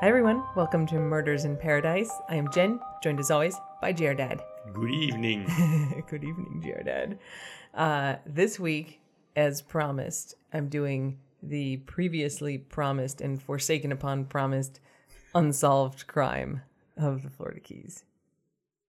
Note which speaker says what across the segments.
Speaker 1: Hi everyone, welcome to Murders in Paradise. I am Jen, joined as always by Jaredad.
Speaker 2: Good evening.
Speaker 1: Good evening, Jaredad. Uh, this week, as promised, I'm doing the previously promised and forsaken upon promised unsolved crime of the Florida Keys.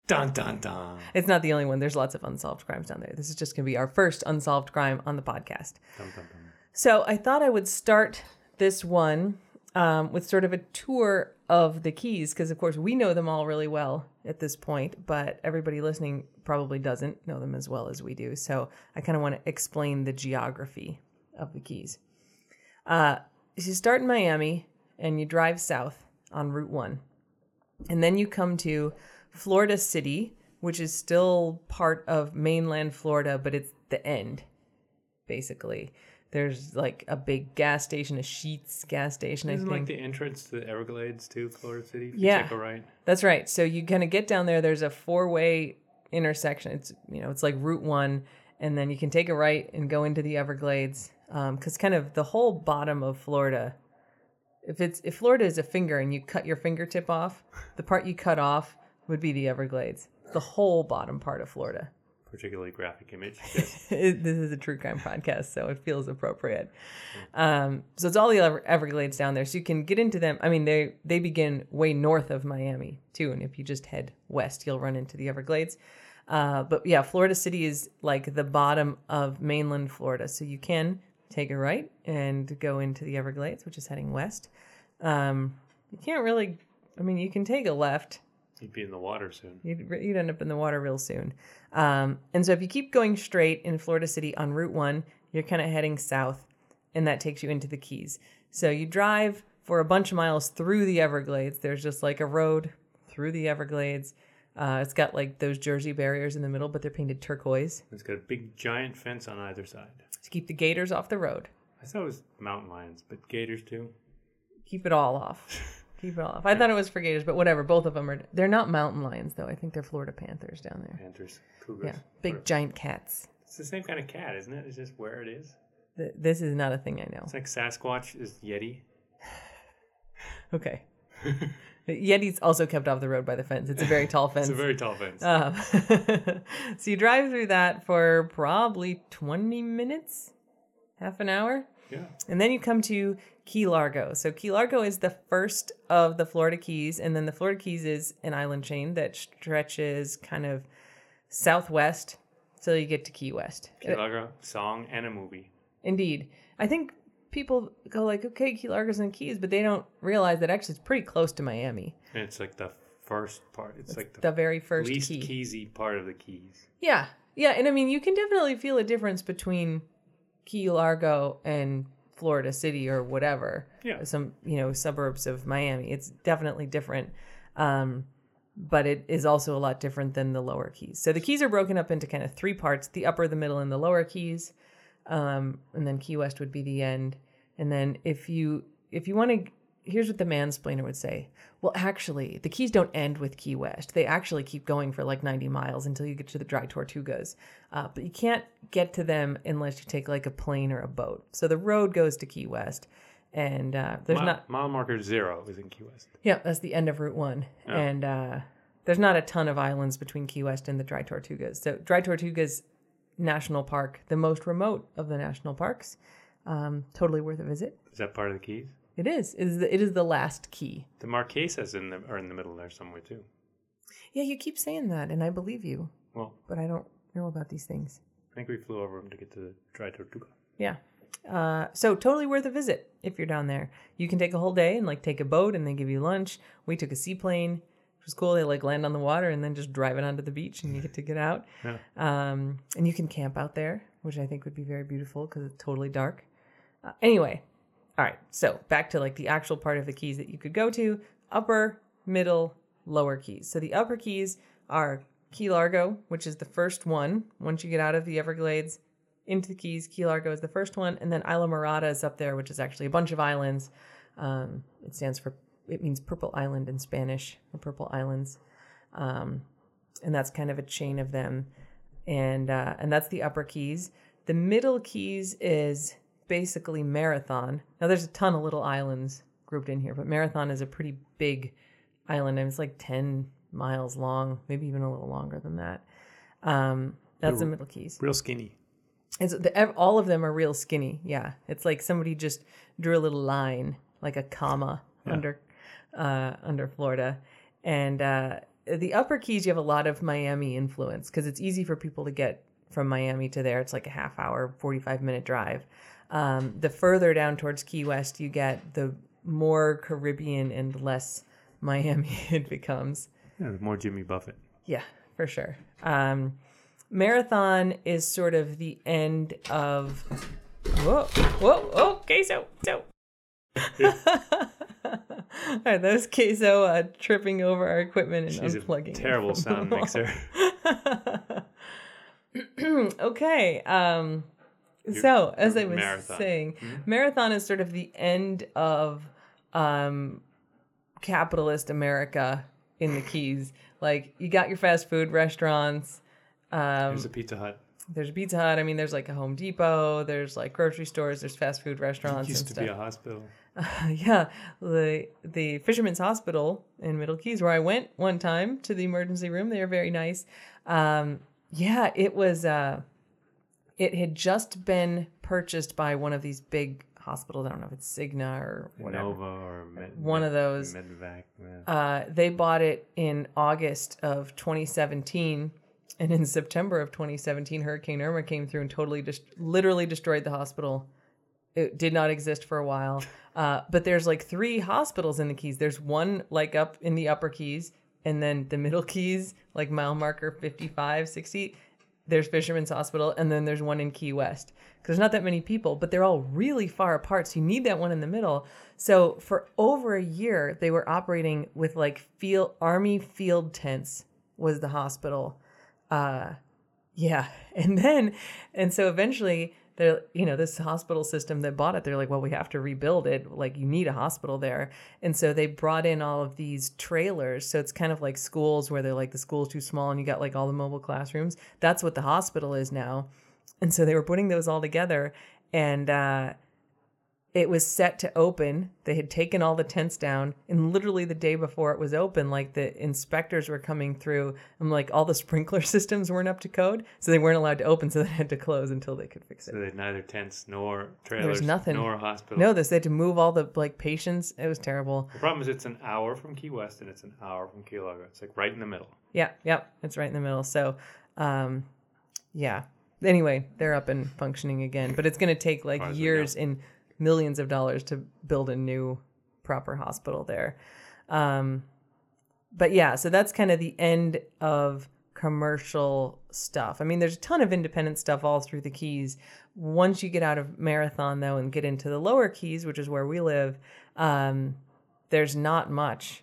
Speaker 2: dun dun dun.
Speaker 1: It's not the only one. There's lots of unsolved crimes down there. This is just going to be our first unsolved crime on the podcast.
Speaker 2: Dun dun dun.
Speaker 1: So I thought I would start this one um, with sort of a tour of the Keys, because of course we know them all really well at this point, but everybody listening probably doesn't know them as well as we do. So I kind of want to explain the geography of the Keys. Uh, you start in Miami and you drive south on Route 1. And then you come to Florida City, which is still part of mainland Florida, but it's the end, basically. There's like a big gas station, a Sheets gas station, I
Speaker 2: Isn't
Speaker 1: think.
Speaker 2: like the entrance to the Everglades to Florida City?
Speaker 1: Yeah.
Speaker 2: You take a right.
Speaker 1: That's right. So you kind of get down there. There's a four way intersection. It's you know it's like Route One, and then you can take a right and go into the Everglades. Um, because kind of the whole bottom of Florida, if it's if Florida is a finger and you cut your fingertip off, the part you cut off would be the Everglades. The whole bottom part of Florida.
Speaker 2: Particularly graphic image. Yes.
Speaker 1: This is a true crime podcast, so it feels appropriate. Um, so it's all the Ever- Everglades down there, so you can get into them. I mean, they they begin way north of Miami too, and if you just head west, you'll run into the Everglades. Uh, but yeah, Florida City is like the bottom of mainland Florida, so you can take a right and go into the Everglades, which is heading west. Um, you can't really. I mean, you can take a left
Speaker 2: You'd be in the water soon.
Speaker 1: You'd, you'd end up in the water real soon. Um, and so if you keep going straight in Florida City on Route 1, you're kind of heading south, and that takes you into the Keys. So you drive for a bunch of miles through the Everglades. There's just like a road through the Everglades. Uh, it's got like those Jersey barriers in the middle, but they're painted turquoise
Speaker 2: It's got a big giant fence on either side.
Speaker 1: to keep the gators off the road.
Speaker 2: I thought it was mountain lions, but gators too.
Speaker 1: Keep it all off. Keep it off. I thought it was for gators, but whatever. Both of them are. They're not mountain lions, though. I think they're Florida panthers down there.
Speaker 2: Panthers, cougars.
Speaker 1: Yeah, big giant cats.
Speaker 2: It's the same kind of cat, isn't it? It's just where it is.
Speaker 1: Th- This is not a thing I know.
Speaker 2: It's like Sasquatch is Yeti.
Speaker 1: Okay. Yeti's also kept off the road by the fence. It's a very tall fence.
Speaker 2: It's a very tall fence.
Speaker 1: um, so you drive through that for probably 20 minutes, half an hour,
Speaker 2: yeah.
Speaker 1: and then you come to Key Largo. So Key Largo is the first of the Florida Keys, and then the Florida Keys is an island chain that stretches kind of southwest till you get to Key West.
Speaker 2: Key Largo, song and a movie.
Speaker 1: Indeed. I think people go like, okay, Key Largo's in Keys, but they don't realize that actually it's pretty close to Miami.
Speaker 2: And it's like the first part. It's like the,
Speaker 1: The very first
Speaker 2: least
Speaker 1: key.
Speaker 2: keysy part of the keys.
Speaker 1: Yeah. Yeah. And I mean, you can definitely feel a difference between Key Largo and Florida City or whatever.
Speaker 2: Yeah.
Speaker 1: Some, you know, suburbs of Miami. It's definitely different. Um, but it is also a lot different than the lower keys. So the keys are broken up into kind of three parts the upper, the middle, and the lower keys. Um, and then Key West would be the end. And then if you if you want to here's what the mansplainer would say. Well, actually, the keys don't end with Key West. They actually keep going for like 90 miles until you get to the dry Tortugas. Uh, but you can't get to them unless you take like a plane or a boat. So the road goes to Key West. And uh, there's
Speaker 2: mile,
Speaker 1: not,
Speaker 2: mile marker zero is in Key West.
Speaker 1: yeah, that's the end of Route One, and uh, there's not a ton of islands between Key West and the Dry Tortugas. So Dry Tortugas National Park, the most remote of the national parks, um, totally worth a visit.
Speaker 2: Is that part of the keys?
Speaker 1: It is. It is the, it is the last key.
Speaker 2: The Marquesas in the are in the middle there somewhere too.
Speaker 1: Yeah, you keep saying that, and I believe you,
Speaker 2: Well,
Speaker 1: but I don't know about these things.
Speaker 2: I think we flew over them to get to the Dry Tortuga.
Speaker 1: Yeah. Uh, so totally worth a visit if you're down there. You can take a whole day and like take a boat and they give you lunch. We took a seaplane, which was cool. They like land on the water and then just drive it onto the beach and you get to get out.
Speaker 2: Yeah.
Speaker 1: Um, and you can camp out there, which I think would be very beautiful because it's totally dark. Uh, anyway, all right. So back to like the actual part of the keys that you could go to: upper, middle, lower keys. So the upper keys are Key Largo, which is the first one. Once you get out of the Everglades into the Keys, Key Largo is the first one, and then Islamorada is up there, which is actually a bunch of islands. Um, it stands for it means purple island in Spanish, or purple islands, um, and that's kind of a chain of them, and uh, and that's the upper Keys. The middle Keys is basically Marathon. Now there's a ton of little islands grouped in here. But Marathon is a pretty big island, and it's like ten miles long, maybe even a little longer than that. Um, that's the Middle Keys.
Speaker 2: Real skinny.
Speaker 1: It's the, all of them are real skinny. Yeah, it's like somebody just drew a little line, like a comma under uh, under Florida, and uh, the Upper Keys. You have a lot of Miami influence because it's easy for people to get from Miami to there. It's like a half hour, forty five minute drive. Um, the further down towards Key West you get, the more Caribbean and less Miami it becomes.
Speaker 2: Yeah, more Jimmy Buffett.
Speaker 1: Yeah, for sure. Um, Marathon is sort of the end of. Whoa, whoa, whoa, queso, so. All right, that was queso uh, tripping over our equipment and
Speaker 2: She's
Speaker 1: unplugging.
Speaker 2: terrible sound mixer.
Speaker 1: okay. Um, so as I was
Speaker 2: Marathon.
Speaker 1: saying, marathon is sort of the end of um, capitalist America in the Keys. Like you got your fast food restaurants. Um,
Speaker 2: There's a Pizza Hut.
Speaker 1: there's a Pizza Hut. I mean, there's like a Home Depot. There's like grocery stores. There's fast food restaurants
Speaker 2: Used
Speaker 1: and
Speaker 2: to be a hospital.
Speaker 1: yeah, the the Fisherman's Hospital in Middle Keys, where I went one time to the emergency room. They were very nice. Um, yeah, it was. Uh, it had just been purchased by one of these big hospitals. I don't know if it's Cigna or whatever.
Speaker 2: Nova or Med,
Speaker 1: One of those.
Speaker 2: Medvac. yeah.
Speaker 1: Uh, they bought it in August of 2017, and in September of 2017, Hurricane Irma came through and totally just literally destroyed the hospital. It did not exist for a while. Uh, but there's like three hospitals in the Keys. There's one like up in the Upper Keys, and then the Middle Keys, like mile marker 55, 60. There's Fisherman's Hospital, and then there's one in Key West. Because there's not that many people, but they're all really far apart. So you need that one in the middle. So for over a year, they were operating with like field army field tents was the hospital. Uh, yeah, and then and so eventually they're you know this hospital system that bought it they're like well we have to rebuild it. Like you need a hospital there. And so they brought in all of these trailers. So it's kind of like schools where they're like the school's too small and you got like all the mobile classrooms. That's what the hospital is now. And so they were putting those all together and uh it was set to open. They had taken all the tents down, and literally the day before it was open, like the inspectors were coming through, and like all the sprinkler systems weren't up to code, so they weren't allowed to open, so they had to close until they could fix it.
Speaker 2: So they had neither tents nor trailers.
Speaker 1: nothing.
Speaker 2: Nor hospital.
Speaker 1: No, this they had to move all the like patients. It was terrible.
Speaker 2: The problem is it's an hour from Key West and it's an hour from Key Largo. It's like right in the middle.
Speaker 1: Yeah, yep, it's right in the middle. So, um, yeah. Anyway, they're up and functioning again, but it's going to take like
Speaker 2: far as we
Speaker 1: years and millions of dollars to build a new proper hospital there. Um, but yeah, so that's kind of the end of commercial stuff. I mean, there's a ton of independent stuff all through the Keys. Once you get out of Marathon, though, and get into the lower Keys, which is where we live, um, there's not much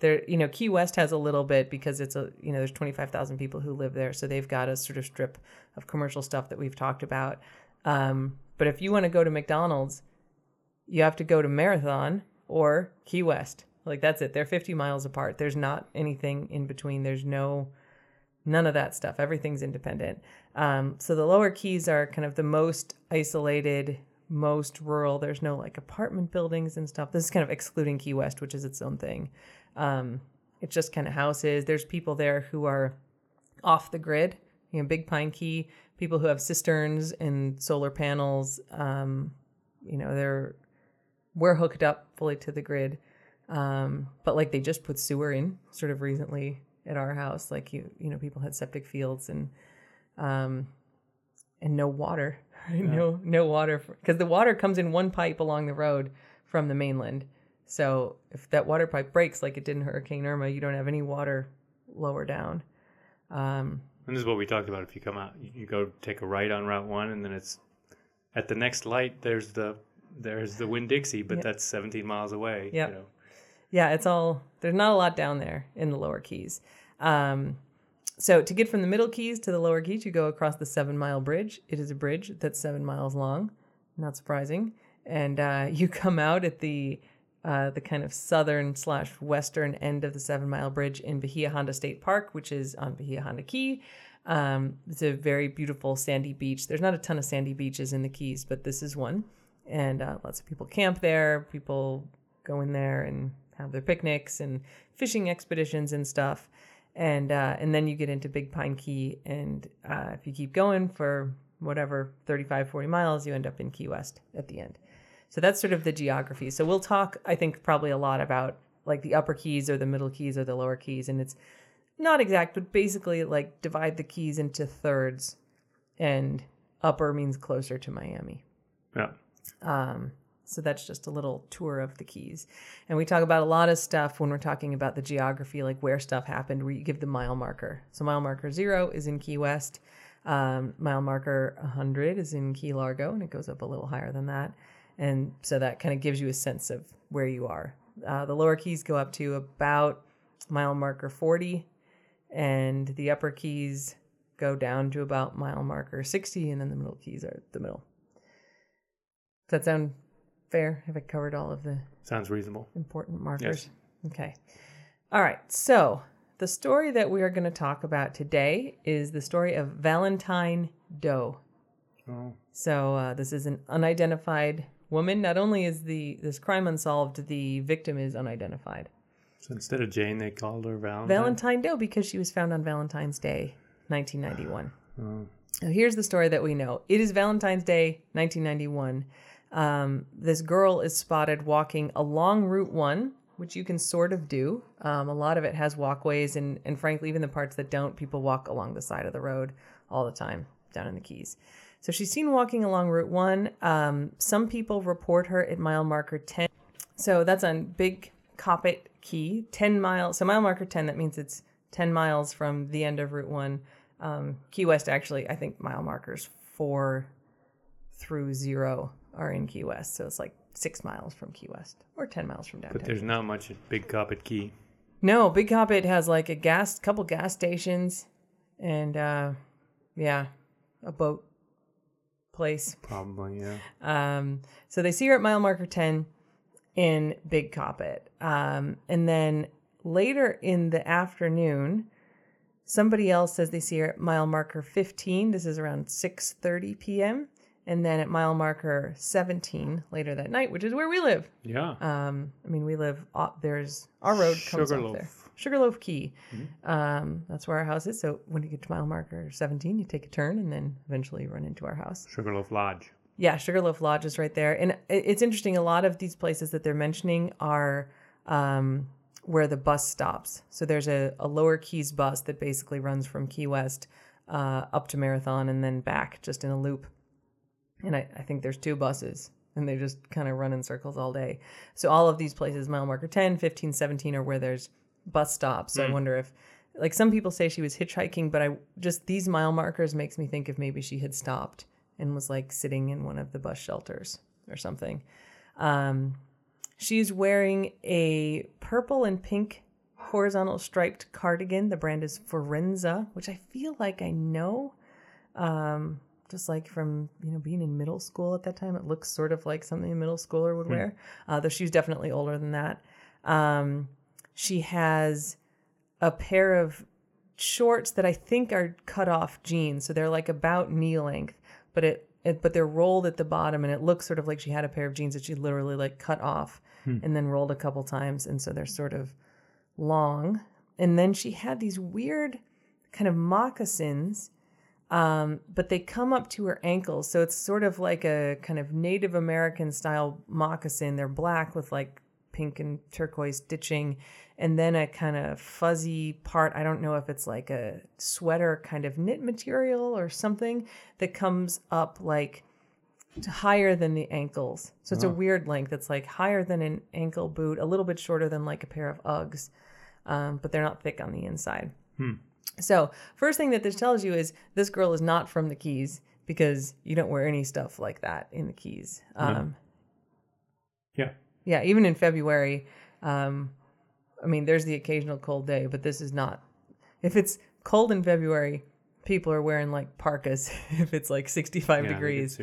Speaker 1: there you know key west has a little bit because it's a you know there's 25000 people who live there so they've got a sort of strip of commercial stuff that we've talked about um, but if you want to go to mcdonald's you have to go to marathon or key west. Like that's it. They're 50 miles apart. There's not anything in between. There's no none of that stuff. Everything's independent. Um, so the lower keys are kind of the most isolated most rural. There's no like apartment buildings and stuff. This is kind of excluding key west which is its own thing. Um, it's just kind of houses. There's people there who are off the grid. You know big pine key people who have cisterns and solar panels um, you know they're we're hooked up fully to the grid. Um, but like they just put sewer in sort of recently at our house. Like you you know people had septic fields and um, and no water. No no water because the water comes in one pipe along the road from the mainland. So if that water pipe breaks like it did in hurricane irma you don't have any water lower down. Um,
Speaker 2: And this is what we talked about. If you come out, you, go take a right on Route One, and then it's at the next light. There's the there's the Winn Dixie, but
Speaker 1: Yeah.
Speaker 2: that's 17 miles away.
Speaker 1: Yep.
Speaker 2: You know.
Speaker 1: yeah it's all there's not a lot down there in the lower keys um, so to get from the middle keys to the lower keys you go across the seven mile bridge it is a bridge that's seven miles long not surprising and uh, you come out at the uh, the kind of southern slash western end of the seven mile bridge in bahia honda state park which is on bahia honda key um, it's a very beautiful sandy beach there's not a ton of sandy beaches in the keys but this is one and uh, lots of people camp there people go in there and have their picnics and fishing expeditions and stuff. And uh, and then you get into Big Pine Key, and uh, if you keep going for whatever 35, 40 miles, you end up in Key West at the end. So that's sort of the geography. So we'll talk, I think, probably a lot about like the upper keys or the middle keys or the lower keys, and it's not exact, but basically like divide the keys into thirds, and upper means closer to Miami.
Speaker 2: Yeah.
Speaker 1: Um, so that's just a little tour of the keys. And we talk about a lot of stuff when we're talking about the geography, like where stuff happened, where you give the mile marker. So mile marker zero is in Key West. Um, mile marker 100 is in Key Largo, and it goes up a little higher than that. And so that kind of gives you a sense of where you are. Uh, the lower keys go up to about mile marker 40, and the upper keys go down to about mile marker 60, and then the middle keys are the middle. Does that sound fair? Have I covered all of the
Speaker 2: Sounds reasonable.
Speaker 1: important markers? Yes. Okay. All right. So the story that we are going to talk about today is the story of Valentine Doe.
Speaker 2: Oh.
Speaker 1: So uh, this is an unidentified woman. Not only is the this crime unsolved, the victim is unidentified.
Speaker 2: So instead of Jane, they called her Valentine.
Speaker 1: Valentine Doe because she was found on Valentine's Day, 1991.
Speaker 2: Oh.
Speaker 1: Now, here's the story that we know. It is Valentine's Day, 1991. Um, this girl is spotted walking along Route 1, which you can sort of do. Um, a lot of it has walkways, and, and frankly, even the parts that don't, people walk along the side of the road all the time down in the Keys. So she's seen walking along Route 1. Um, some people report her at mile marker 10. So that's on Big Coppitt Key, 10 miles. So mile marker 10, that means it's 10 miles from the end of Route 1. Um, Key West, actually, I think mile markers 4 through 0 are in Key West. So it's like six miles from Key West or 10 miles from downtown.
Speaker 2: But there's not much at Big Coppitt Key.
Speaker 1: No, Big Coppitt has like a gas, couple gas stations, and uh, yeah, a boat place.
Speaker 2: Probably, yeah.
Speaker 1: Um, so they see her at mile marker 10 in Big Coppitt. Um, and then later in the afternoon, somebody else says they see her at mile marker 15. This is around 6:30 p.m. And then at mile marker 17 later that night, which is where we live.
Speaker 2: Yeah.
Speaker 1: Um, I mean, we live. Uh, there's our road comes up
Speaker 2: Sugarloaf.
Speaker 1: there. Sugarloaf Key. Um, that's where our house is. So when you get to mile marker 17, you take a turn and then eventually you run into our house.
Speaker 2: Sugarloaf Lodge.
Speaker 1: Yeah, Sugarloaf Lodge is right there. And it's interesting. A lot of these places that they're mentioning are um, where the bus stops. So there's a, a lower Keys bus that basically runs from Key West uh, up to Marathon and then back just in a loop. And I, I think there's two buses and they just kind of run in circles all day. So all of these places, mile marker 10, 15, 17 are where there's bus stops. So I wonder if like some people say she was hitchhiking, but I just these mile markers makes me think if maybe she had stopped and was like sitting in one of the bus shelters or something. Um, she's wearing a purple and pink horizontal striped cardigan. The brand is Forenza, which I feel like I know. Um, just like from you know being in middle school at that time, it looks sort of like something a middle schooler would wear. Uh, though she's definitely older than that. Um, she has a pair of shorts that I think are cut off jeans, so they're like about knee length, but it, it but they're rolled at the bottom, and it looks sort of like she had a pair of jeans that she literally like cut off and then rolled a couple times, and so they're sort of long. And then she had these weird kind of moccasins, um, but they come up to her ankles, so it's sort of like a kind of Native American style moccasin. They're black with like pink and turquoise stitching, and then a kind of fuzzy part. I don't know if it's like a sweater kind of knit material or something that comes up like higher than the ankles. So it's a weird length. It's like higher than an ankle boot, a little bit shorter than like a pair of Uggs, um, but they're not thick on the inside. So, first thing that this tells you is this girl is not from the Keys because you don't wear any stuff like that in the Keys. Um,
Speaker 2: Yeah.
Speaker 1: Yeah, even in February, um, I mean, there's the occasional cold day, but this is not. If it's cold in February, people are wearing like parkas. if it's like 65
Speaker 2: Yeah,
Speaker 1: degrees,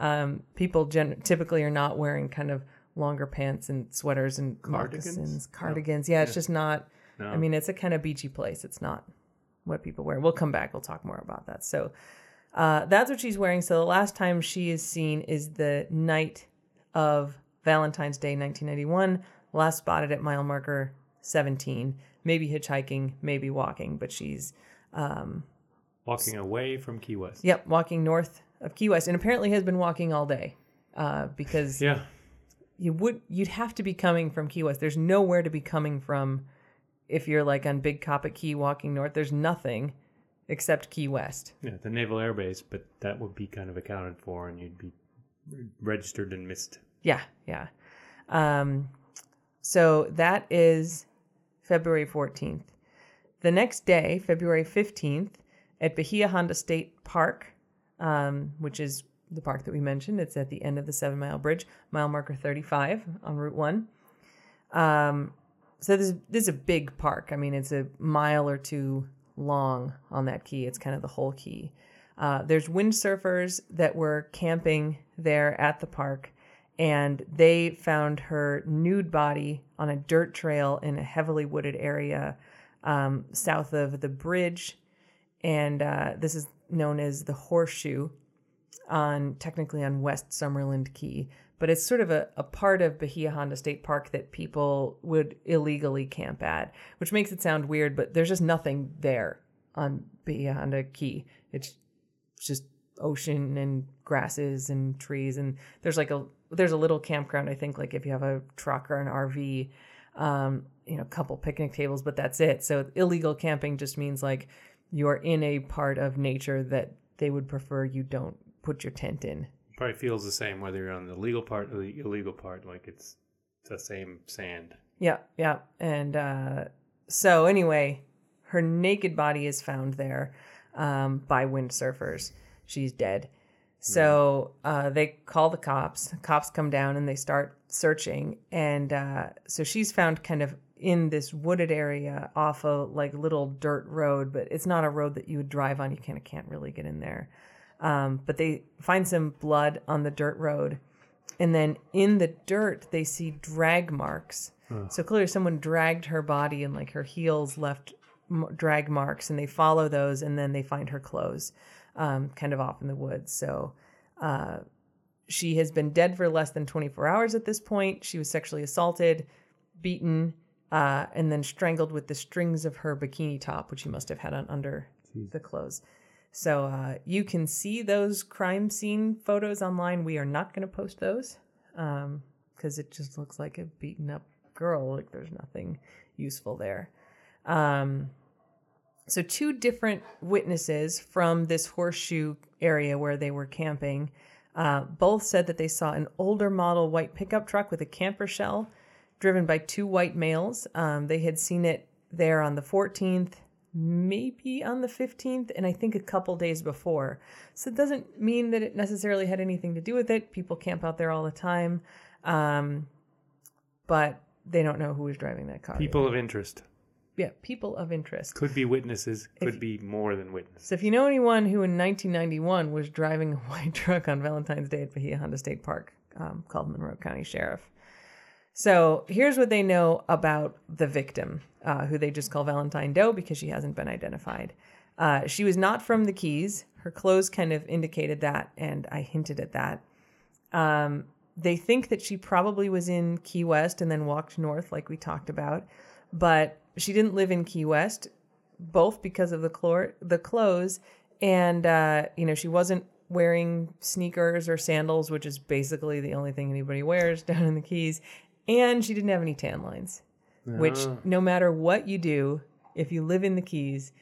Speaker 1: um, people gen- typically are not wearing kind of longer pants and sweaters and
Speaker 2: Cardigans?
Speaker 1: moccasins, cardigans. Yeah, it's just not.
Speaker 2: No.
Speaker 1: I mean, it's a kind of beachy place. It's not what people wear. We'll come back. We'll talk more about that. So uh, that's what she's wearing. So the last time she is seen is the night of Valentine's Day, 1991. last spotted at mile marker 17, maybe hitchhiking, maybe walking, but she's,
Speaker 2: Walking away from Key West.
Speaker 1: yep, walking north of Key West and apparently has been walking all day uh, because
Speaker 2: Yeah.
Speaker 1: you would, you'd have to be coming from Key West. There's nowhere to be coming from if you're like on Big Coppitt Key walking north. There's nothing except Key West.
Speaker 2: Yeah, the Naval Air Base, but that would be kind of accounted for and you'd be registered and missed.
Speaker 1: Yeah, yeah. Um, so that is February 14th. The next day, February 15th, at Bahia Honda State Park, um, which is the park that we mentioned, it's at the end of the seven mile bridge, mile marker 35 on Route 1. Um, so this, this is a big park. I mean, it's a mile or two long on that key. It's kind of the whole key. Uh, there's windsurfers that were camping there at the park, and they found her nude body on a dirt trail in a heavily wooded area um, south of the bridge. And uh, this is known as the Horseshoe on technically on West Summerland Key, but it's sort of a, a part of Bahia Honda State Park that people would illegally camp at, which makes it sound weird, but there's just nothing there on Bahia Honda Key. It's just ocean and grasses and trees and there's like a there's a little campground I think like if you have a truck or an RV um you know a couple picnic tables but that's it so illegal camping just means like you're in a part of nature that they would prefer you don't put your tent in
Speaker 2: Probably feels the same whether you're on the legal part or the illegal part. Like it's the same sand.
Speaker 1: Yeah, yeah. And uh, so, anyway, her naked body is found there um, by windsurfers. She's dead. So uh, they call the cops. Cops come down and they start searching. And uh, so she's found kind of in this wooded area off a like little dirt road, but it's not a road that you would drive on. You kind of can't really get in there. Um, but they find some blood on the dirt road. And then in the dirt, they see drag marks. So clearly, someone dragged her body and like her heels left m- drag marks, and they follow those, and then they find her clothes, um, kind of off in the woods. So uh, she has been dead for less than 24 hours at this point. She was sexually assaulted, beaten, uh, and then strangled with the strings of her bikini top, which she must have had on under the clothes. So uh, you can see those crime scene photos online. We are not going to post those because it just looks like a beaten up girl. Like there's nothing useful there. Um, so two different witnesses from this horseshoe area where they were camping uh, both said that they saw an older model white pickup truck with a camper shell driven by two white males. Um, they had seen it there on the 14th, maybe on the 15th, and I think a couple days before. So it doesn't mean that it necessarily had anything to do with it. People camp out there all the time, um, but they don't know who was driving that car.
Speaker 2: People of interest.
Speaker 1: Yeah, people of interest.
Speaker 2: Could be witnesses, could be more than witnesses.
Speaker 1: So if you know anyone who in 1991 was driving a white truck on Valentine's Day at Bahia Honda State Park, um, called Monroe County Sheriff. So here's what they know about the victim, uh, who they just call Valentine Doe because she hasn't been identified. Uh, she was not from the Keys. Her clothes kind of indicated that, and I hinted at that. Um, they think that she probably was in Key West and then walked north, like we talked about, but she didn't live in Key West, both because of the chlor- the clothes, and uh, you know she wasn't wearing sneakers or sandals, which is basically the only thing anybody wears down in the Keys, and she didn't have any tan lines. Which,
Speaker 2: Ah.
Speaker 1: no matter what you do, if you live in the Keys,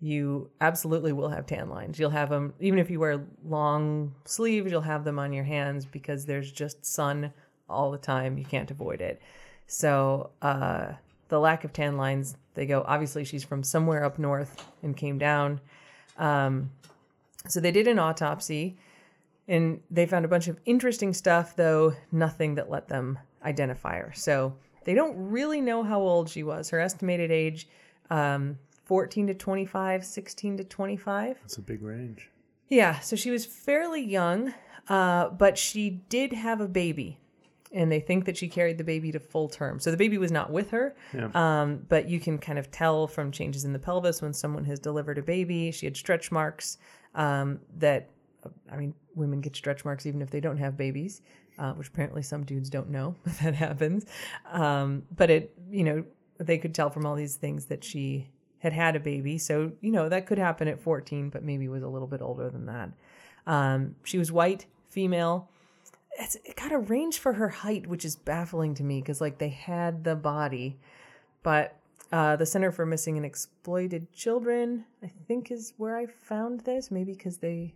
Speaker 1: you absolutely will have tan lines. You'll have them, even if you wear long sleeves, you'll have them on your hands because there's just sun all the time. You can't avoid it. So, uh, the lack of tan lines, they go, obviously, she's from somewhere up north and came down. Um, so, they did an autopsy and they found a bunch of interesting stuff, though nothing that let them identify her. So, they don't really know how old she was. Her estimated age, um, 14 to 25, 16 to 25.
Speaker 2: That's a big range.
Speaker 1: Yeah, so she was fairly young, uh, but she did have a baby, and they think that she carried the baby to full term. So the baby was not with her,
Speaker 2: Yeah.
Speaker 1: um, but you can kind of tell from changes in the pelvis when someone has delivered a baby. She had stretch marks um, that I mean, women get stretch marks even if they don't have babies, uh, which apparently some dudes don't know that happens. Um, but it, you know, they could tell from all these things that she had had a baby. So, you know, that could happen at 14, but maybe was a little bit older than that. Um, she was white, female. It's, it got a range for her height, which is baffling to me because, like, they had the body, but uh, the Center for Missing and Exploited Children, I think, is where I found this. Maybe because they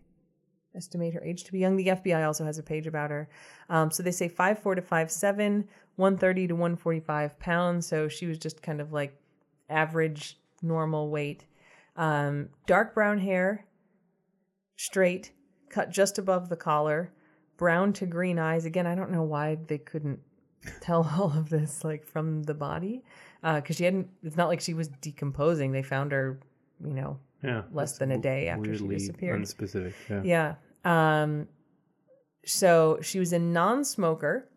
Speaker 1: estimate her age to be young. The FBI also has a page about her. Um, so they say five four to five seven, 130 to 145 pounds. So she was just kind of like average, normal weight. Um, dark brown hair, straight, cut just above the collar, brown to green eyes. Again, I don't know why they couldn't tell all of this like from the body because uh, she hadn't. It's not like she was decomposing. They found her, you know,
Speaker 2: Yeah.
Speaker 1: less than a day after she disappeared.
Speaker 2: Unspecific. Yeah.
Speaker 1: Yeah. Um, so she was a non-smoker.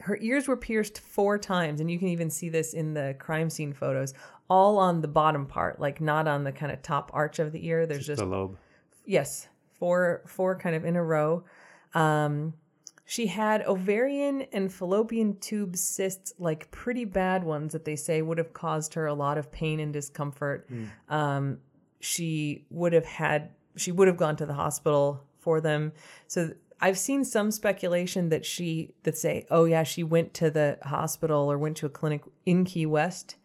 Speaker 1: Her ears were pierced four times, and you can even see this in the crime scene photos. All on the bottom part, like not on the kind of top arch of the ear. There's just
Speaker 2: the lobe.
Speaker 1: yes, four four kind of in a row. Um, she had ovarian and fallopian tube cysts, like pretty bad ones that they say would have caused her a lot of pain and discomfort. Um, she would have had, she would have gone to the hospital for them. So I've seen some speculation that she, that say, oh yeah, she went to the hospital or went to a clinic in Key West.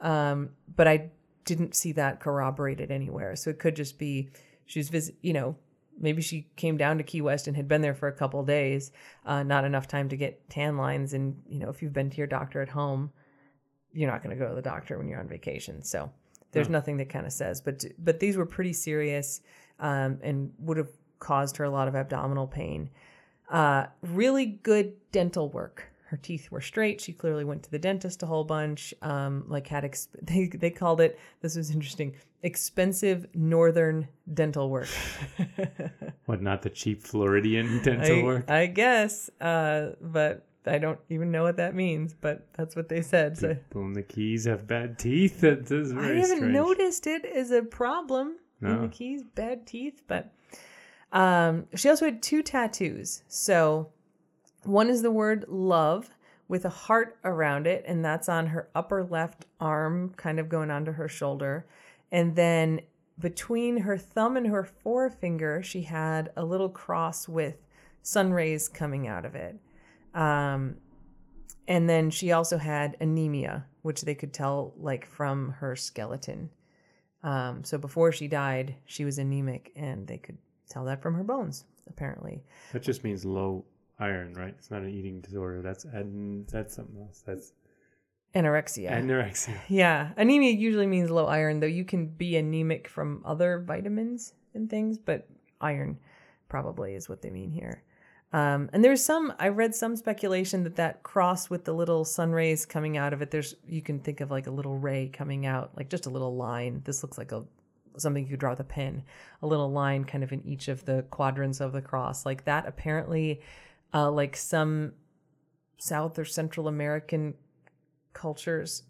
Speaker 1: Um, but I didn't see that corroborated anywhere. So it could just be she's visit, you know, maybe she came down to Key West and had been there for a couple days, uh, not enough time to get tan lines. And you know, if you've been to your doctor at home, you're not going to go to the doctor when you're on vacation. So there's nothing that kind of says, but but these were pretty serious um, and would have caused her a lot of abdominal pain. Uh, really good dental work. Her teeth were straight. She clearly went to the dentist a whole bunch. Um, like had exp- they they called it. This was interesting. Expensive northern dental work.
Speaker 2: What, not the cheap Floridian dental
Speaker 1: I,
Speaker 2: work?
Speaker 1: I guess, uh, but I don't even know what that means. But that's what they said. So
Speaker 2: People in the Keys have bad teeth. That is
Speaker 1: I
Speaker 2: very
Speaker 1: haven't
Speaker 2: strange.
Speaker 1: noticed it as a problem in the keys, bad teeth, but um, she also had two tattoos. So one is the word love with a heart around it, and that's on her upper left arm, kind of going onto her shoulder. And then between her thumb and her forefinger, she had a little cross with sun rays coming out of it. Um, and then she also had anemia, which they could tell like from her skeleton. Um, so before she died, she was anemic, and they could tell that from her bones, apparently.
Speaker 2: That just means low iron, right? It's not an eating disorder. That's ad- that's something else. That's
Speaker 1: Anorexia.
Speaker 2: anorexia.
Speaker 1: yeah. Anemia usually means low iron, though you can be anemic from other vitamins and things, but iron probably is what they mean here. Um, and there's some, I read some speculation that that cross with the little sun rays coming out of it, there's, you can think of like a little ray coming out, like just a little line. This looks like a, something you could draw with a pen, a little line kind of in each of the quadrants of the cross. Like that apparently, uh, like some South or Central American cultures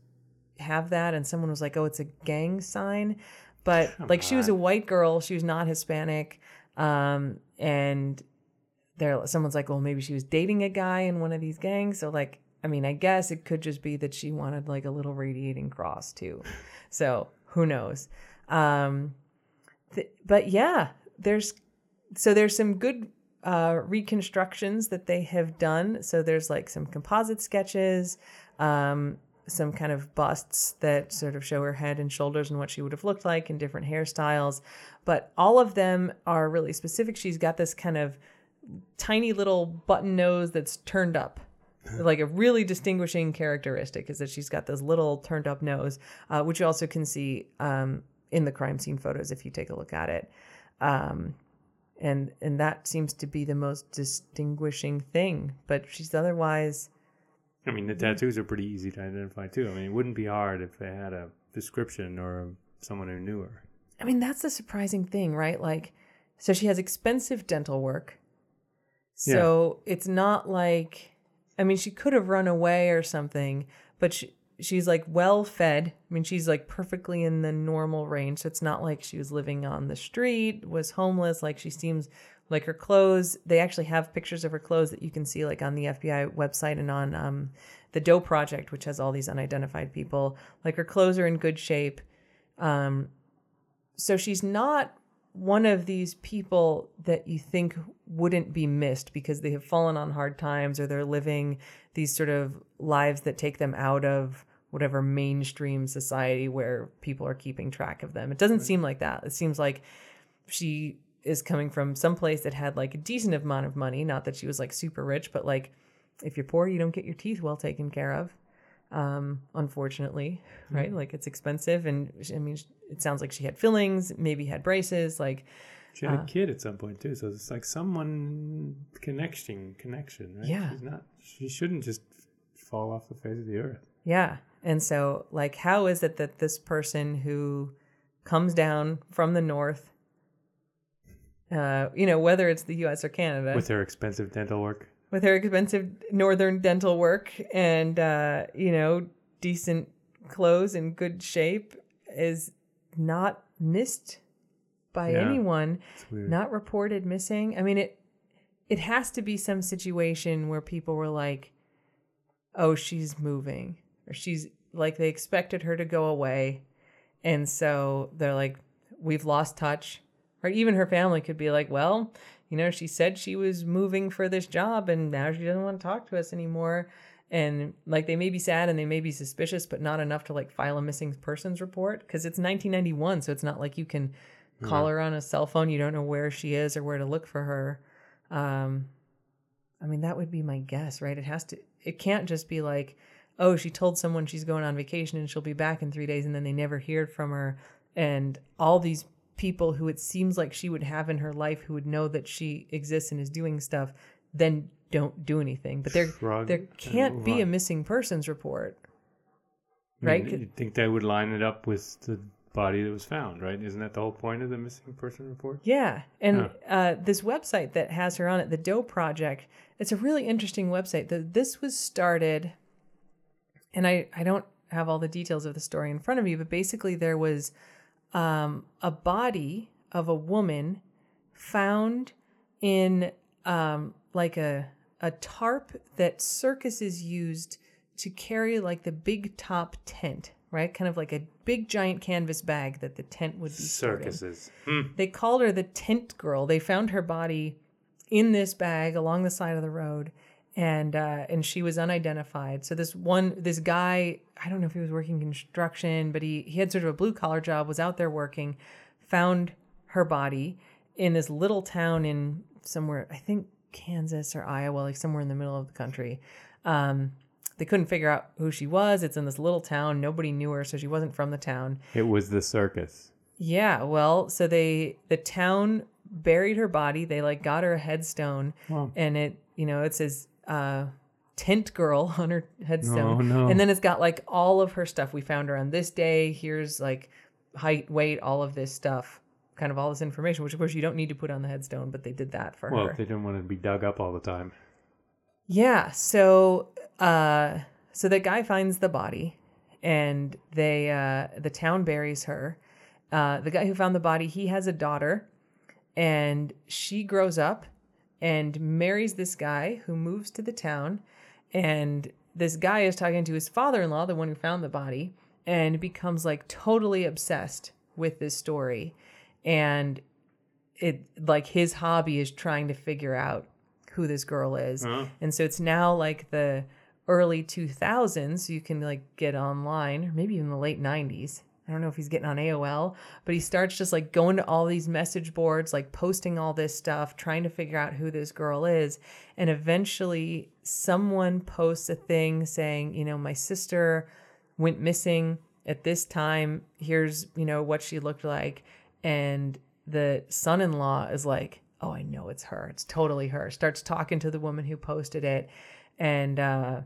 Speaker 1: have that. And someone was like oh it's a gang sign. But like she was a white girl. She was not hispanic. Um and there someone's like well maybe she was dating a guy in one of these gangs. So like i mean i guess it could just be that she wanted like a little radiating cross too. So who knows? Um th- but yeah there's so there's some good uh, reconstructions that they have done. So there's like some composite sketches, um, some kind of busts that sort of show her head and shoulders and what she would have looked like in different hairstyles. But all of them are really specific. She's got this kind of tiny little button nose that's turned up. like a really distinguishing characteristic is that she's got this little turned up nose, uh, which you also can see um, in the crime scene photos if you take a look at it. Um, and and that seems to be the most distinguishing thing. But she's otherwise
Speaker 2: I mean, the tattoos are pretty easy to identify too. I mean, it wouldn't be hard if they had a description or someone who knew her.
Speaker 1: I mean, that's the surprising thing, right? Like, so she has expensive dental work. So it's not like, I mean, she could have run away or something, but she, she's like well fed. I mean, she's like perfectly in the normal range. So it's not like she was living on the street, was homeless. Like she seems like her clothes. They actually have pictures of her clothes that you can see like on the FBI website and on um, the Doe Project, which has all these unidentified people. Like her clothes are in good shape. Um, so she's not one of these people that you think wouldn't be missed because they have fallen on hard times or they're living these sort of lives that take them out of whatever mainstream society where people are keeping track of them. It doesn't hmm. seem like that. It seems like she is coming from some place that had like a decent amount of money, not that she was like super rich, but like if you're poor, you don't get your teeth well taken care of. Um, unfortunately, right? Like it's expensive and I mean it sounds like she had fillings, maybe had braces, like
Speaker 2: She had a kid at some point too, so it's like someone connection, connection, right?
Speaker 1: Yeah.
Speaker 2: She's not. She shouldn't just fall off the face of the earth.
Speaker 1: Yeah. And so, like, how is it that this person who comes down from the north, uh, you know, whether it's the US or Canada,
Speaker 2: with her expensive dental work.
Speaker 1: With her expensive northern dental work and, uh, you know, decent clothes and good shape, is not missed by
Speaker 2: Yeah.
Speaker 1: anyone, not reported missing? I mean, it, it has to be some situation where people were like, oh, she's moving, or she's like, they expected her to go away. And so they're like, we've lost touch. Or even her family could be like, well, you know, she said she was moving for this job and now she doesn't want to talk to us anymore. And like they may be sad and they may be suspicious, but not enough to like file a missing persons report because it's 1991. So it's not like you can call her on a cell phone. You don't know where she is or where to look for her. Um, I mean, that would be my guess, right? It has to, it can't just be like, oh, she told someone she's going on vacation and she'll be back in three days and then they never hear from her. And all these people who it seems like she would have in her life who would know that she exists and is doing stuff then don't do anything. But there,
Speaker 2: Shrug
Speaker 1: there can't be a missing persons report.
Speaker 2: I mean,
Speaker 1: right?
Speaker 2: You'd think they would line it up with the body that was found, right? Isn't that the whole point of the missing person report?
Speaker 1: Yeah, and
Speaker 2: Huh.
Speaker 1: uh, this website that has her on it, the Doe Project, it's a really interesting website. The, this was started, and I I don't have all the details of the story in front of me, but basically there was um, a body of a woman found in um, like a a tarp that circuses used to carry like the big top tent, right? Kind of like a big giant canvas bag that the tent would be.
Speaker 2: Circuses. Hmm.
Speaker 1: They called her the tent girl. They found her body in this bag along the side of the road, and uh, and she was unidentified. So this one, this guy, I don't know if he was working construction, but he he had sort of a blue collar job, was out there working, found her body in this little town in somewhere, I think Kansas or Iowa, like somewhere in the middle of the country. Um, they couldn't figure out who she was. It's in this little town. Nobody knew her, so she wasn't from the town.
Speaker 2: It was the circus.
Speaker 1: Yeah, well, so they the town buried her body. They like got her a headstone,
Speaker 2: Wow.
Speaker 1: and it you know it says uh, tent girl on her headstone,
Speaker 2: Oh, no.
Speaker 1: and then it's got like all of her stuff. We found her on this day. Here's like height, weight, all of this stuff, kind of all this information. Which of course you don't need to put on the headstone, but they did that for
Speaker 2: Well,
Speaker 1: her.
Speaker 2: if they didn't want to be dug up all the time.
Speaker 1: Yeah. So, uh, so the guy finds the body, and they, uh, the town buries her. Uh, the guy who found the body, he has a daughter, and she grows up and marries this guy who moves to the town, and this guy is talking to his father-in-law, the one who found the body, and becomes like totally obsessed with this story, and it like his hobby is trying to figure out who this girl is.
Speaker 2: Huh?
Speaker 1: And so it's now like the early 2000s. You can like get online, or maybe even the late 90s. I don't know if he's getting on AOL, but he starts just like going to all these message boards, like posting all this stuff, trying to figure out who this girl is. And eventually, someone posts a thing saying, you know, my sister went missing at this time. Here's, you know, what she looked like. And the son in law is like, oh, I know it's her. It's totally her. Starts talking to the woman who posted it. And, uh,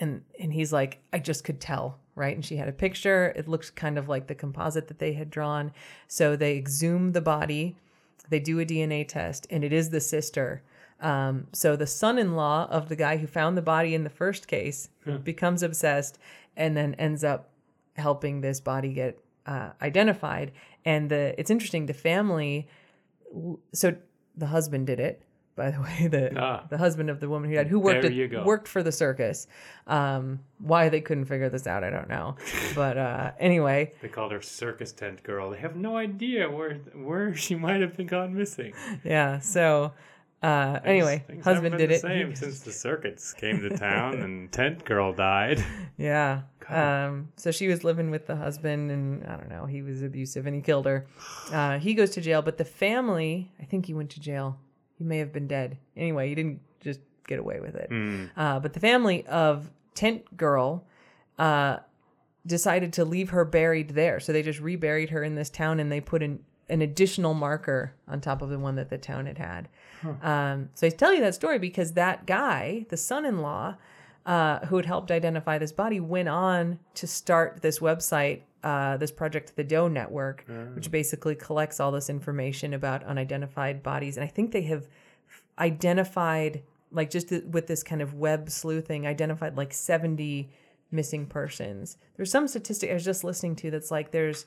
Speaker 1: and and he's like i just could tell right and she had a picture it looked kind of like the composite that they had drawn so they exhume the body they do a dna test and it is the sister um, so the son-in-law of the guy who found the body in the first case becomes obsessed and then ends up helping this body get uh, identified. And the it's interesting. The family, so the husband did it. By the way, the
Speaker 2: Ah.
Speaker 1: the husband of the woman who died, who worked at, worked for the circus. Um, why they couldn't figure this out, I don't know. But uh, anyway,
Speaker 2: They called her circus tent girl. They have no idea where where she might have been gone missing.
Speaker 1: yeah. So uh, anyway,
Speaker 2: Things
Speaker 1: husband
Speaker 2: been
Speaker 1: did
Speaker 2: the
Speaker 1: it.
Speaker 2: Same since the circuits came to town and tent girl died.
Speaker 1: Yeah. Um, so she was living with the husband, and I don't know, he was abusive and he killed her. Uh, he goes to jail, but the family, I think he went to jail. He may have been dead. Anyway, he didn't just get away with it.
Speaker 2: Mm.
Speaker 1: Uh, but the family of Tent Girl uh, decided to leave her buried there. So they just reburied her in this town and they put an, an additional marker on top of the one that the town had had. Um, so I tell you that story because that guy, the son in law, uh, who had helped identify this body, went on to start this website, uh, this project, the Doe Network, which basically collects all this information about unidentified bodies. And I think they have identified, like just th- with this kind of web sleuthing, identified like 70 missing persons. There's some statistic I was just listening to that's like there's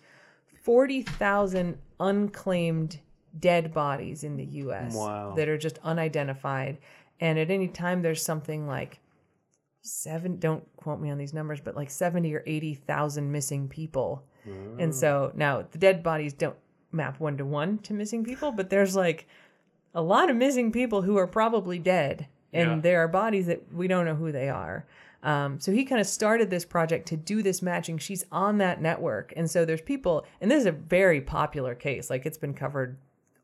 Speaker 1: 40,000 unclaimed dead bodies in the US
Speaker 2: Wow.
Speaker 1: that are just unidentified. And at any time, there's something like seven, don't quote me on these numbers, but like 70 or 80,000 missing people. And so now the dead bodies don't map one to one to missing people, but there's like a lot of missing people who are probably dead. And
Speaker 2: Yeah.
Speaker 1: there are bodies that we don't know who they are. Um, so he kind of started this project to do this matching. She's on that network. And so there's people, and this is a very popular case. Like it's been covered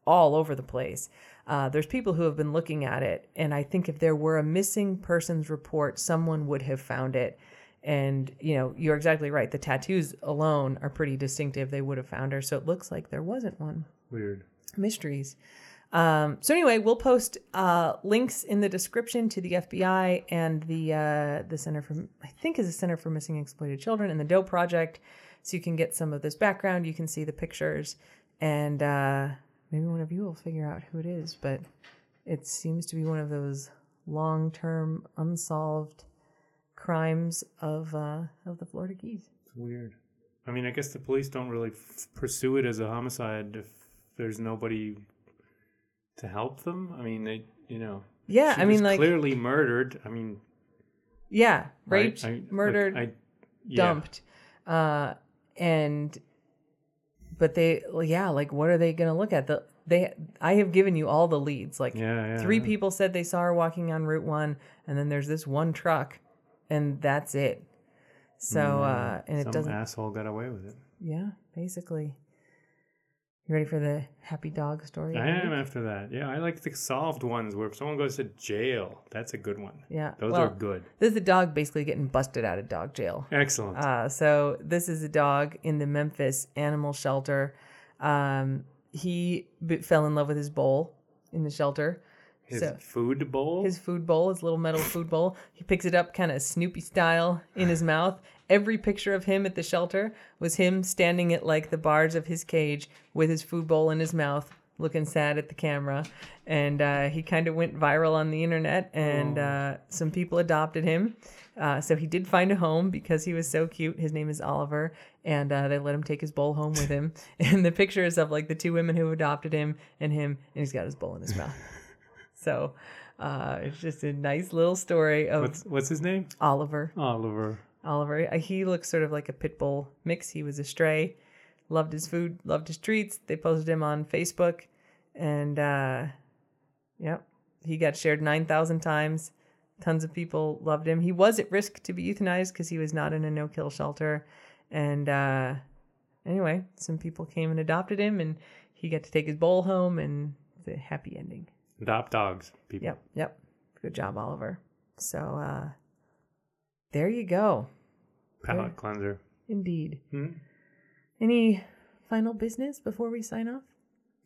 Speaker 1: all over the place. Uh, there's people who have been looking at it. And I think if there were a missing persons report, someone would have found it. And, you know, you're exactly right. The tattoos alone are pretty distinctive. They would have found her. So it looks like there wasn't one
Speaker 2: Weird.
Speaker 1: mysteries. Um, so anyway, we'll post uh, links in the description to the FBI and the uh, the Center for I think is the Center for Missing Exploited Children and the Doe Project, so you can get some of this background. You can see the pictures, and uh, maybe one of you will figure out who it is. But it seems to be one of those long term unsolved crimes of uh, of the Florida Keys.
Speaker 2: It's weird. I mean, I guess the police don't really f- pursue it as a homicide if there's nobody to help them. I mean, they, you know.
Speaker 1: Yeah, I mean, like,
Speaker 2: clearly murdered. I mean,
Speaker 1: yeah,
Speaker 2: right?
Speaker 1: raped,
Speaker 2: I- like,
Speaker 1: murdered.
Speaker 2: I, yeah.
Speaker 1: dumped uh and but they yeah like what are they gonna look at the they i have given you all the leads like
Speaker 2: Yeah, yeah.
Speaker 1: three
Speaker 2: yeah.
Speaker 1: people said they saw her walking on route one and then there's this one truck and that's it so uh and it
Speaker 2: Mm,
Speaker 1: doesn't
Speaker 2: asshole got away with it.
Speaker 1: yeah basically you ready for the happy dog story
Speaker 2: I am after that. Yeah, I like the solved ones where if someone goes to jail, that's a good one.
Speaker 1: yeah
Speaker 2: Those
Speaker 1: well,
Speaker 2: are good.
Speaker 1: this is the dog basically getting busted out of dog jail
Speaker 2: Excellent.
Speaker 1: Uh, so this is a dog in the Memphis animal shelter. Um, he b- fell in love with his bowl in the shelter.
Speaker 2: His
Speaker 1: so-
Speaker 2: food bowl.
Speaker 1: His food bowl, his little metal food bowl. He picks it up kind of Snoopy style in his mouth. Every picture of him at the shelter was him standing at like the bars of his cage with his food bowl in his mouth, looking sad at the camera. And uh, he kind of went viral on the internet, and uh, some people adopted him. Uh, so he did find a home because he was so cute. His name is Oliver, and uh, they let him take his bowl home with him. And the pictures of like the two women who adopted him and him, and he's got his bowl in his mouth. So uh, it's just a nice little story of
Speaker 2: what's what's his name?
Speaker 1: Oliver.
Speaker 2: Oliver.
Speaker 1: Oliver. Uh, He looks sort of like a pit bull mix. He was a stray, loved his food, loved his treats. They posted him on Facebook, and uh, yep, he got shared nine thousand times. Tons of people loved him. He was at risk to be euthanized because he was not in a no-kill shelter, and uh, anyway, some people came and adopted him, and he got to take his bowl home, and it's a happy ending.
Speaker 2: Adopt dogs, people.
Speaker 1: Yep, yep. Good job, Oliver. So uh there you go.
Speaker 2: Palate cleanser.
Speaker 1: Indeed.
Speaker 2: Hmm?
Speaker 1: Any final business before we sign off?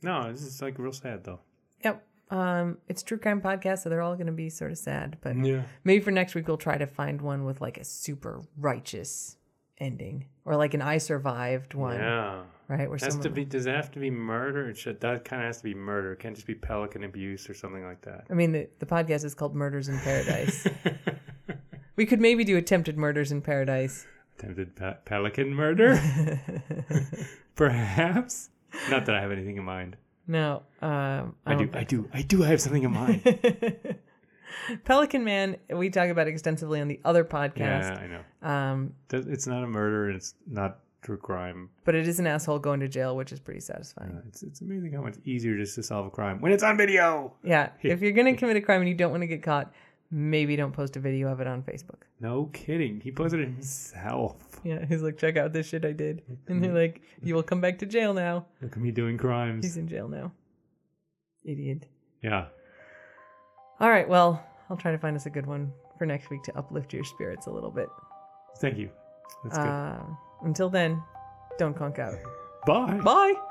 Speaker 2: No, this is like real sad though.
Speaker 1: Yep. Um it's true crime podcast, so they're all gonna be sort of sad. But
Speaker 2: Yeah.
Speaker 1: maybe for next week we'll try to find one with like a super righteous ending. Or like an I survived one.
Speaker 2: Yeah.
Speaker 1: Right? Where
Speaker 2: Has to be. Does it have to be murder? It should. That kind of has to be murder. It can't just be pelican abuse or something like that.
Speaker 1: I mean the, the podcast is called Murders in Paradise. we could maybe do attempted murders in paradise.
Speaker 2: attempted pe- pelican murder, perhaps. Not that I have anything in mind.
Speaker 1: no, um,
Speaker 2: I, do.
Speaker 1: don't
Speaker 2: I do. I do have something in mind.
Speaker 1: Pelican Man, we talk about extensively on the other podcast. yeah.
Speaker 2: I know.
Speaker 1: Um,
Speaker 2: It's not a murder. It's not true crime.
Speaker 1: but it is an asshole going to jail, which is pretty satisfying.
Speaker 2: Uh, it's it's amazing how much easier just to solve a crime when it's on video.
Speaker 1: Yeah, if you're gonna commit a crime and you don't want to get caught, maybe don't post a video of it on Facebook.
Speaker 2: No kidding. He posted it himself.
Speaker 1: Yeah, he's like, check out this shit I did, and they're like, you will come back to jail now.
Speaker 2: Look at me doing crimes.
Speaker 1: He's in jail now. Idiot.
Speaker 2: Yeah.
Speaker 1: All right, well, I'll try to find us a good one for next week to uplift your spirits a little bit.
Speaker 2: Thank you. That's good.
Speaker 1: Uh, until then, don't conk out.
Speaker 2: Bye.
Speaker 1: Bye.